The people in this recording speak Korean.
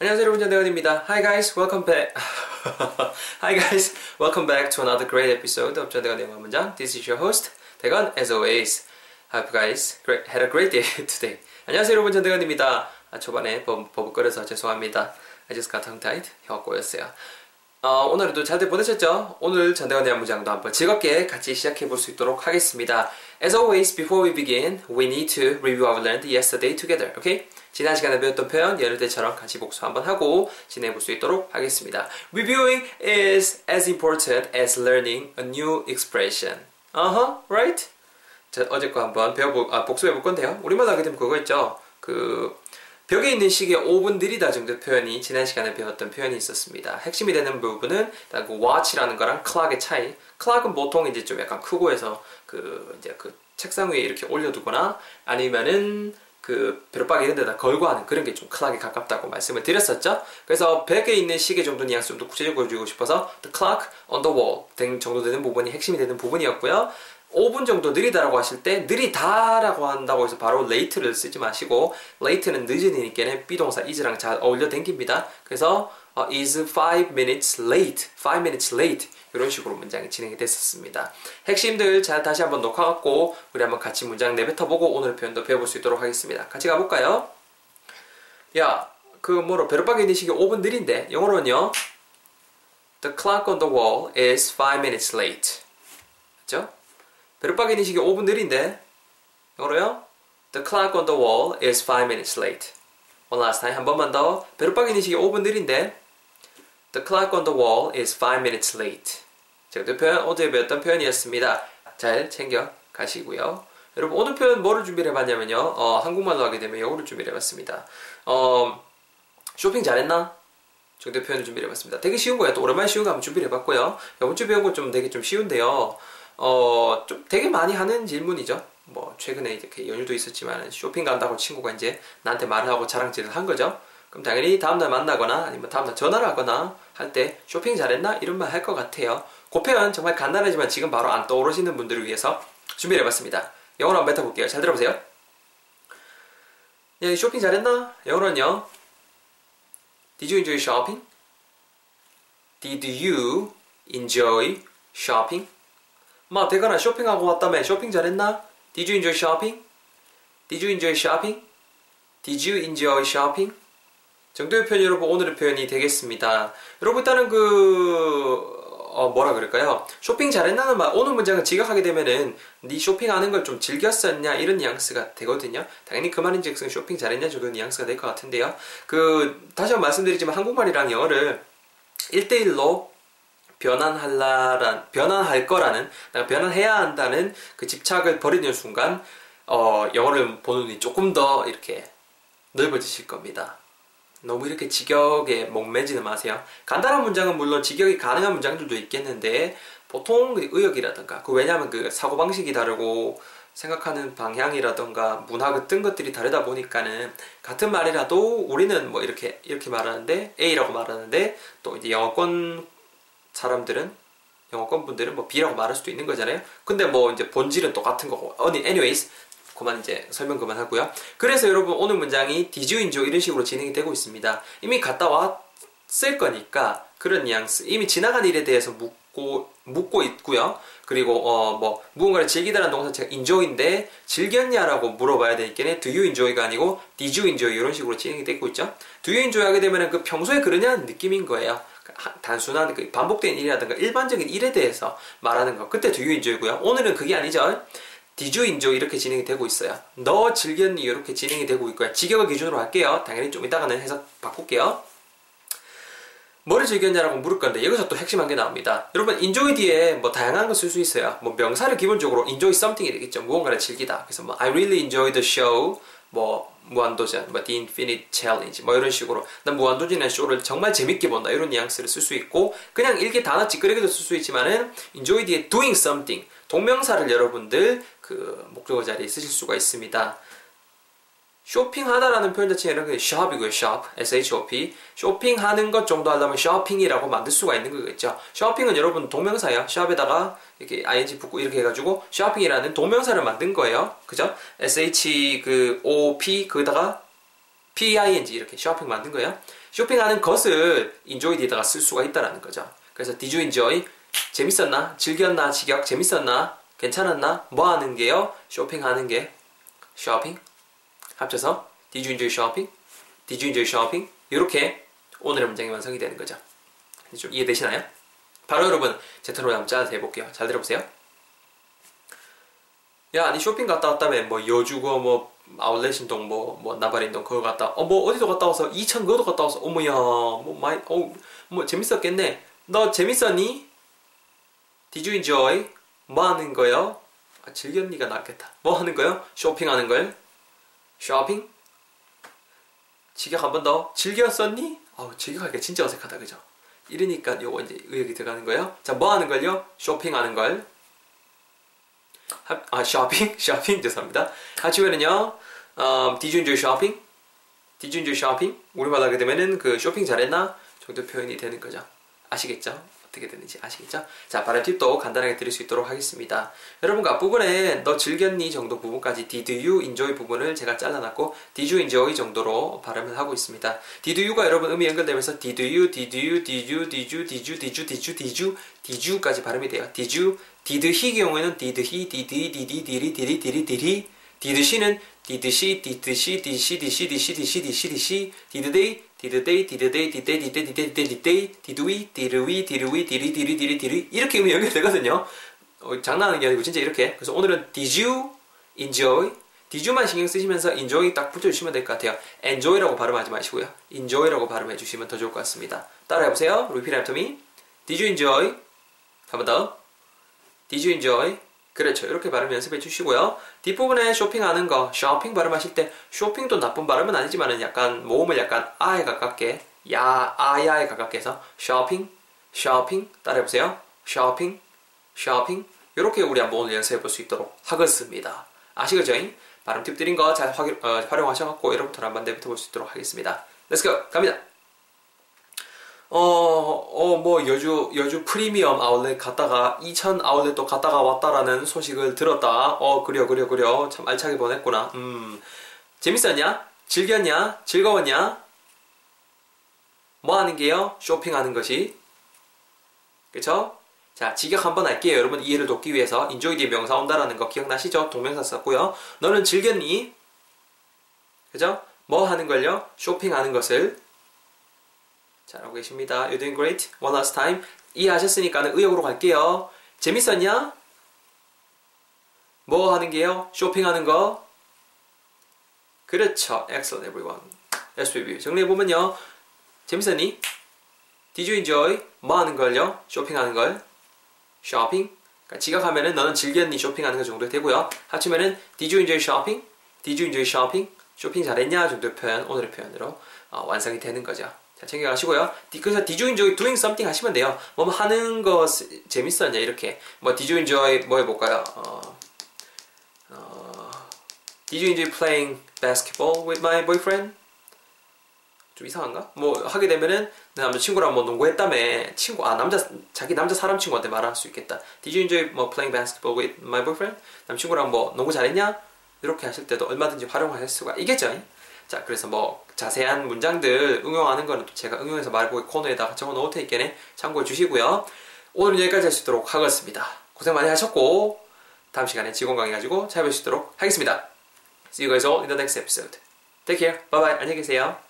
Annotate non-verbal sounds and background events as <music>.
안녕하세요 여러분 전대건입니다. Hi guys, welcome back. Hi guys, welcome back to another great episode of 전대건 영어 문장. This is your host 대건 as always. Hope guys great, had a great day today. 안녕하세요 여러분 전대건입니다. 아, 초반에 버, 버벅거려서 죄송합니다. I just got tongue-tied. 혀가 꼬였어요. 어, 오늘도 잘들 보내셨죠? 오늘 전대건 대한 문장도 한번 즐겁게 같이 시작해 볼 수 있도록 하겠습니다. As always, before we begin, we need to review we learned yesterday together. Okay? 지난 시간에 배웠던 표현 여느 때처럼 같이 복수 한번 하고 진행해 볼 수 있도록 하겠습니다. Reviewing is as important as learning a new expression. Uh-huh, right? 자, 어제 거 한번 배워보, 아, 복수해 볼 건데요. 우리말 하게 되면 그거 있죠. 그, 벽에 있는 시계 5분 느리다 정도 표현이 지난 시간에 배웠던 표현이 있었습니다. 핵심이 되는 부분은 일단 그 watch라는 거랑 clock의 차이. clock은 보통 이제 좀 약간 크고 해서 그 이제 그 책상 위에 이렇게 올려두거나 아니면은 그 벼룩박이 이런 데다 걸고 하는 그런 게좀 클락에 가깝다고 말씀을 드렸었죠. 그래서 벽에 있는 시계 정도 뉘앙스 좀더 구체적으로 주고 싶어서 the clock on the wall 등 정도 되는 부분이 핵심이 되는 부분이었고요. 5분 정도 느리다라고 하실 때 느리다라고 한다고 해서 바로 late를 쓰지 마시고 late는 늦은 이니까는 비동사 is랑 잘 어울려 댕깁니다. 그래서 어, is 5 minutes late, 5 minutes late 이런 식으로 문장이 진행이 됐었습니다. 핵심들 잘 다시 한번 녹화갖고 우리 한번 같이 문장 내뱉어보고 오늘 표현도 배워볼 수 있도록 하겠습니다. 같이 가볼까요? 야, 그 뭐로 있는 시기 5분 느린데 영어로는요. The clock on the wall is 5 minutes late. 그죠? 있는 시기 5분 느린데 영어로요. The clock on the wall is 5 minutes late. One last time 한 번만 더. 있는 시기 5분 느린데 The clock on the wall is 5 minutes late. 제가 표현 어제 배웠던 표현이었습니다. 잘 챙겨 가시고요. 여러분 오늘 표현 뭐를 준비를 해봤냐면요. 어, 한국말로 하게 되면 영어를 준비를 해봤습니다. 어, 쇼핑 잘했나? 정도 표현을 준비를 해봤습니다. 되게 쉬운 거예요. 또 오랜만에 쉬운 거 한번 준비를 해봤고요. 이번 주 배운 거좀 되게 좀 쉬운데요. 어, 좀 되게 많이 하는 질문이죠. 뭐 최근에 이렇게 연휴도 있었지만 쇼핑 간다고 친구가 이제 나한테 말을 하고 자랑질을 한 거죠. 그럼 당연히 다음날 만나거나 아니면 다음날 전화를 하거나 할 때 쇼핑 잘했나 이런 말 할 것 같아요. 그 표현 정말 간단하지만 지금 바로 안 떠오르시는 분들을 위해서 준비를 해봤습니다. 영어로 한번 뱉어볼게요. 잘 들어보세요. 예, 쇼핑 잘했나? 영어로는요. Did you enjoy shopping? Did you enjoy shopping? 마 대가나 쇼핑하고 왔다며 쇼핑 잘했나? Did you enjoy shopping? Did you enjoy shopping? Did you enjoy shopping? 정도의 표현 여러분 오늘의 표현이 되겠습니다. 여러분 일단은 그 어, 뭐라 그럴까요? 쇼핑 잘했나는 말 오늘 문장을 지각하게 되면은 네 쇼핑하는 걸 좀 즐겼었냐 이런 뉘앙스가 되거든요. 당연히 그 말인즉슨 쇼핑 잘했냐 정도 뉘앙스가 될 것 같은데요. 그 다시 한번 말씀드리지만 한국말이랑 영어를 1대1로 변환할라란 변환할 거라는 변환해야 한다는 그 집착을 버리는 순간 어, 영어를 보는 눈이 조금 더 이렇게 넓어지실 겁니다. 너무 이렇게 직역에 목매지는 마세요. 간단한 문장은 물론 직역이 가능한 문장들도 있겠는데 보통 그 의역이라든가 그 왜냐하면 그 사고 방식이 다르고 생각하는 방향이라던가 문화가 뜬 것들이 다르다 보니까는 같은 말이라도 우리는 뭐 이렇게 이렇게 말하는데 A라고 말하는데 또 이제 영어권 사람들은 영어권 분들은 뭐 B라고 말할 수도 있는 거잖아요. 근데 뭐 이제 본질은 똑같은 거고. anyways 그만 이제 설명 그만하고요. 그래서 여러분 오늘 문장이 디주인조 이런 식으로 진행이 되고 있습니다. 이미 갔다 왔을 거니까 그런 뉘앙스 이미 지나간 일에 대해서 묻고 묻고 있고요. 그리고 어 뭐 무언가를 즐기다라는 동사체가 enjoy인데 즐겼냐라고 물어봐야 되니까 do you enjoy가 아니고 did you enjoy 이런 식으로 진행이 되고 있죠. do you enjoy 하게 되면 그 평소에 그러냐는 느낌인 거예요. 단순한 그 반복된 일이라든가 일반적인 일에 대해서 말하는 거. 그때 enjoy고요. 오늘은 그게 아니죠. 디주인조 이렇게 진행이 되고 있어요. 너 즐겼니 이렇게 진행이 되고 있고요. 직역을 기준으로 할게요. 당연히 좀 이따가는 해석 바꿀게요. 뭐를 즐겼냐라고 물을 건데 여기서 또 핵심한 게 나옵니다. 여러분 enjoy 뒤에 뭐 다양한 거 쓸 수 있어요. 뭐 명사를 기본적으로 enjoy something이 되겠죠. 무언가를 즐기다. 그래서 뭐 I really enjoy the show. 뭐 무한도전, 뭐 The Infinite Challenge 뭐 이런 식으로. 난 무한도전이라는 쇼를 정말 재밌게 본다. 이런 뉘앙스를 쓸 수 있고 그냥 일개 단어 찌끄레기도 쓸 수 있지만은 enjoy 뒤에 doing something. 동명사를 여러분들 그 목적어 자리에 쓰실 수가 있습니다. 쇼핑하다라는 표현 자체는 이렇게 shop이고요. shop, s-h-o-p. 쇼핑하는 것 정도 하려면 shopping이라고 만들 수가 있는 거겠죠. 쇼핑은 여러분 동명사예요. shop에다가 이렇게 ing 붙고 이렇게 해가지고 shopping이라는 동명사를 만든 거예요. 그죠? sh 그 거기다가 P-I-N-G 이렇게 쇼핑 만든 거예요. 쇼핑하는 것을 enjoy 뒤에다가 쓸 수가 있다라는 거죠. 그래서 did you enjoy? 재밌었나? 즐겼나? 지격? 재밌었나? 괜찮았나? 뭐 하는 게요? 쇼핑하는 게 쇼핑 합쳐서 did you enjoy shopping? did you enjoy shopping? 이렇게 오늘의 문장이 완성이 되는 거죠. 좀 이해되시나요? 바로 여러분 제 터로 한번 짜서 해볼게요. 잘 들어보세요. 야, 니 쇼핑 갔다 왔다며 뭐 여주고 뭐 아울렛 인동 뭐, 뭐 나발인동 그거 갔다 어 뭐 어디도 갔다 와서 이천 그것도 갔다 와서 어머야 뭐 많이 어뭐 재밌었겠네 너 재밌었니? Did you enjoy? 뭐 하는 거요? 아, 즐겼니가 낫겠다 뭐 하는 거요? 쇼핑하는 걸 쇼핑? 직역 한 번 더 즐겼었니? 아우 직역하기가 진짜 어색하다 그죠? 이러니까 요거 이제 의욕이 들어가는 거예요 자 뭐 하는 걸요? 쇼핑하는 걸 아, 쇼핑? <laughs> 쇼핑 죄송합니다. 하치면은요, 음, did you enjoy shopping? did you enjoy shopping? 우리말 하게 되면은 그 쇼핑 잘했나? 정도 표현이 되는 거죠. 아시겠죠? 어떻게 되는지 아시겠죠? 자, 발음 팁도 간단하게 드릴 수 있도록 하겠습니다. 여러분과 앞부분에 너 즐겼니 정도 부분까지 did you enjoy 부분을 제가 잘라놨고 did you enjoy 정도로 발음을 하고 있습니다. did you가 여러분 음이 연결되면서 did you, did you, did you, did you, did you, did you, did you, did you, did you까지 발음이 돼요. did you, did he 경우에는 did he, did he, did he, did he, did he, did he, did he, did she는 did she, did she, did she, did she, did she, did she, did she, did she, did they, did they, did we, did we, did we, did we, did we, did we, did we 이렇게 음이 연결되거든요. 어, 장난하는 게 아니고 진짜 이렇게. 그래서 오늘은 did you enjoy, did you만 신경 쓰시면서 enjoy 딱 붙여주시면 될 것 같아요. enjoy라고 발음하지 마시고요. enjoy라고 발음해 주시면 더 좋을 것 같습니다. 따라해 보세요. repeat after me. Did you enjoy? 한번 더. Did you enjoy? 그렇죠. 이렇게 발음 연습해 주시고요. 뒷부분에 쇼핑하는 거, 쇼핑 발음하실 때 쇼핑도 나쁜 발음은 아니지만 약간 모음을 약간 아에 가깝게 야, 아야에 가깝게 해서 쇼핑, 쇼핑 따라해보세요. 쇼핑, 쇼핑 이렇게 우리 한번 오늘 연습해 볼 수 있도록 하겠습니다. 아시겠죠? 발음 팁 드린 거잘 어, 활용하셔갖고 여러분들 한번 내부터 볼수 있도록 하겠습니다. Let's go! 갑니다! 어, 어, 뭐, 여주, 여주 프리미엄 아울렛 갔다가, 2000 아울렛도 갔다가 왔다라는 소식을 들었다. 어, 그려, 그려, 그려. 참 알차게 보냈구나. 음, 재밌었냐? 즐겼냐? 즐거웠냐? 뭐 하는 게요? 쇼핑하는 것이. 그쵸? 자, 직역 한번 할게요. 여러분 이해를 돕기 위해서. 인조이 뒤에 명사 온다라는 거 기억나시죠? 동명사 썼고요. 너는 즐겼니? 그죠? 뭐 하는 걸요? 쇼핑하는 것을. 잘하고 계십니다. You're doing great. One last time. 이해하셨으니까는 의역으로 갈게요. 재밌었냐? 뭐 하는 게요? 쇼핑하는 거? 그렇죠. Excellent, everyone. Review. 정리해보면요. 재밌었니? Did you enjoy? 뭐 하는 걸요? 쇼핑하는 걸? shopping? 그러니까 지각하면은 너는 즐겼니? 쇼핑하는 거 정도 되고요. 합치면은 Did you enjoy shopping? Did you enjoy shopping? 쇼핑 잘했냐? 정도 표현, 오늘의 표현으로 어, 완성이 되는 거죠. 자, 챙겨가시고요. 그래서 did you enjoy doing something 하시면 돼요. 뭐 하는 거 재밌었냐 이렇게. 뭐 did you enjoy 뭐 해볼까요? 어, 어, did you enjoy playing basketball with my boyfriend? 좀 이상한가? 뭐 하게 되면은 내 남자친구랑 뭐 농구했다며 친구 아 남자 자기 남자 사람 친구한테 말할 수 있겠다. Did you enjoy 뭐 playing basketball with my boyfriend? 남친구랑 뭐 농구 잘했냐? 이렇게 하실 때도 얼마든지 활용할 수가 있겠죠. 자, 그래서 뭐 자세한 문장들 응용하는 거는 제가 응용해서 말고 코너에다가 적어 놓을 테니까 참고해 주시고요. 오늘은 여기까지 할 수 있도록 하겠습니다. 고생 많이 하셨고 다음 시간에 직원 강의 가지고 찾아뵐 수 있도록 하겠습니다. See you guys all in the next episode. Take care. Bye bye. 안녕히 계세요.